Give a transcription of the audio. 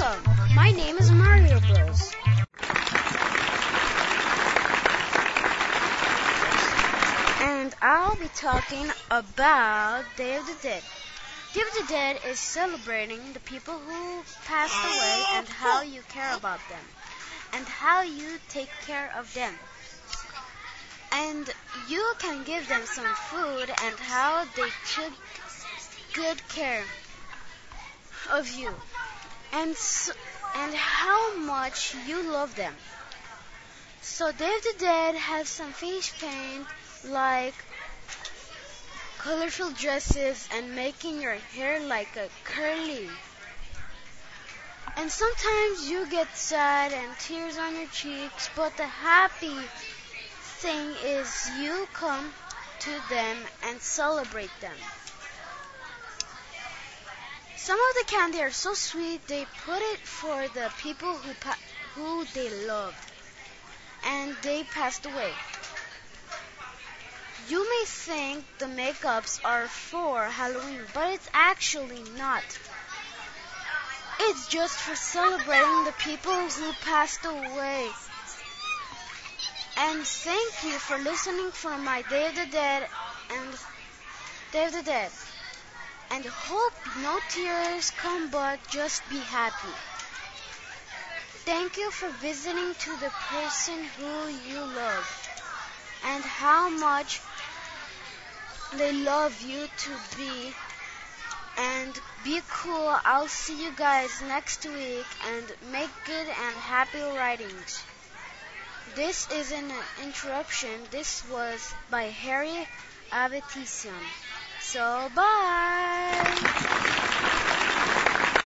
Welcome. My name is Mario Bros. And I'll be talking about Day of the Dead. Day of the Dead is celebrating the people who passed away and how you care about them and how you take care of them. And you can give them some food and how they took good care of you and s and how much you love them. So of the Dead have some face paint like colorful dresses and making your hair like a curly. And sometimes you get sad and tears on your cheeks, but the happy thing is you come to them and celebrate them. Some of the candy are so sweet they put it for the people who who they loved and they passed away. You may think the makeups are for Halloween, but it's actually not. It's just for celebrating the people who passed away. And thank you for listening for my Day of the Dead and Day of the Dead. And hope no tears come, but just be happy. Thank you for visiting to the person who you love and how much they love you to be and be cool. I'll see you guys next week and make good and happy writings. This is an interruption. This was by Harry Avetision. So bye.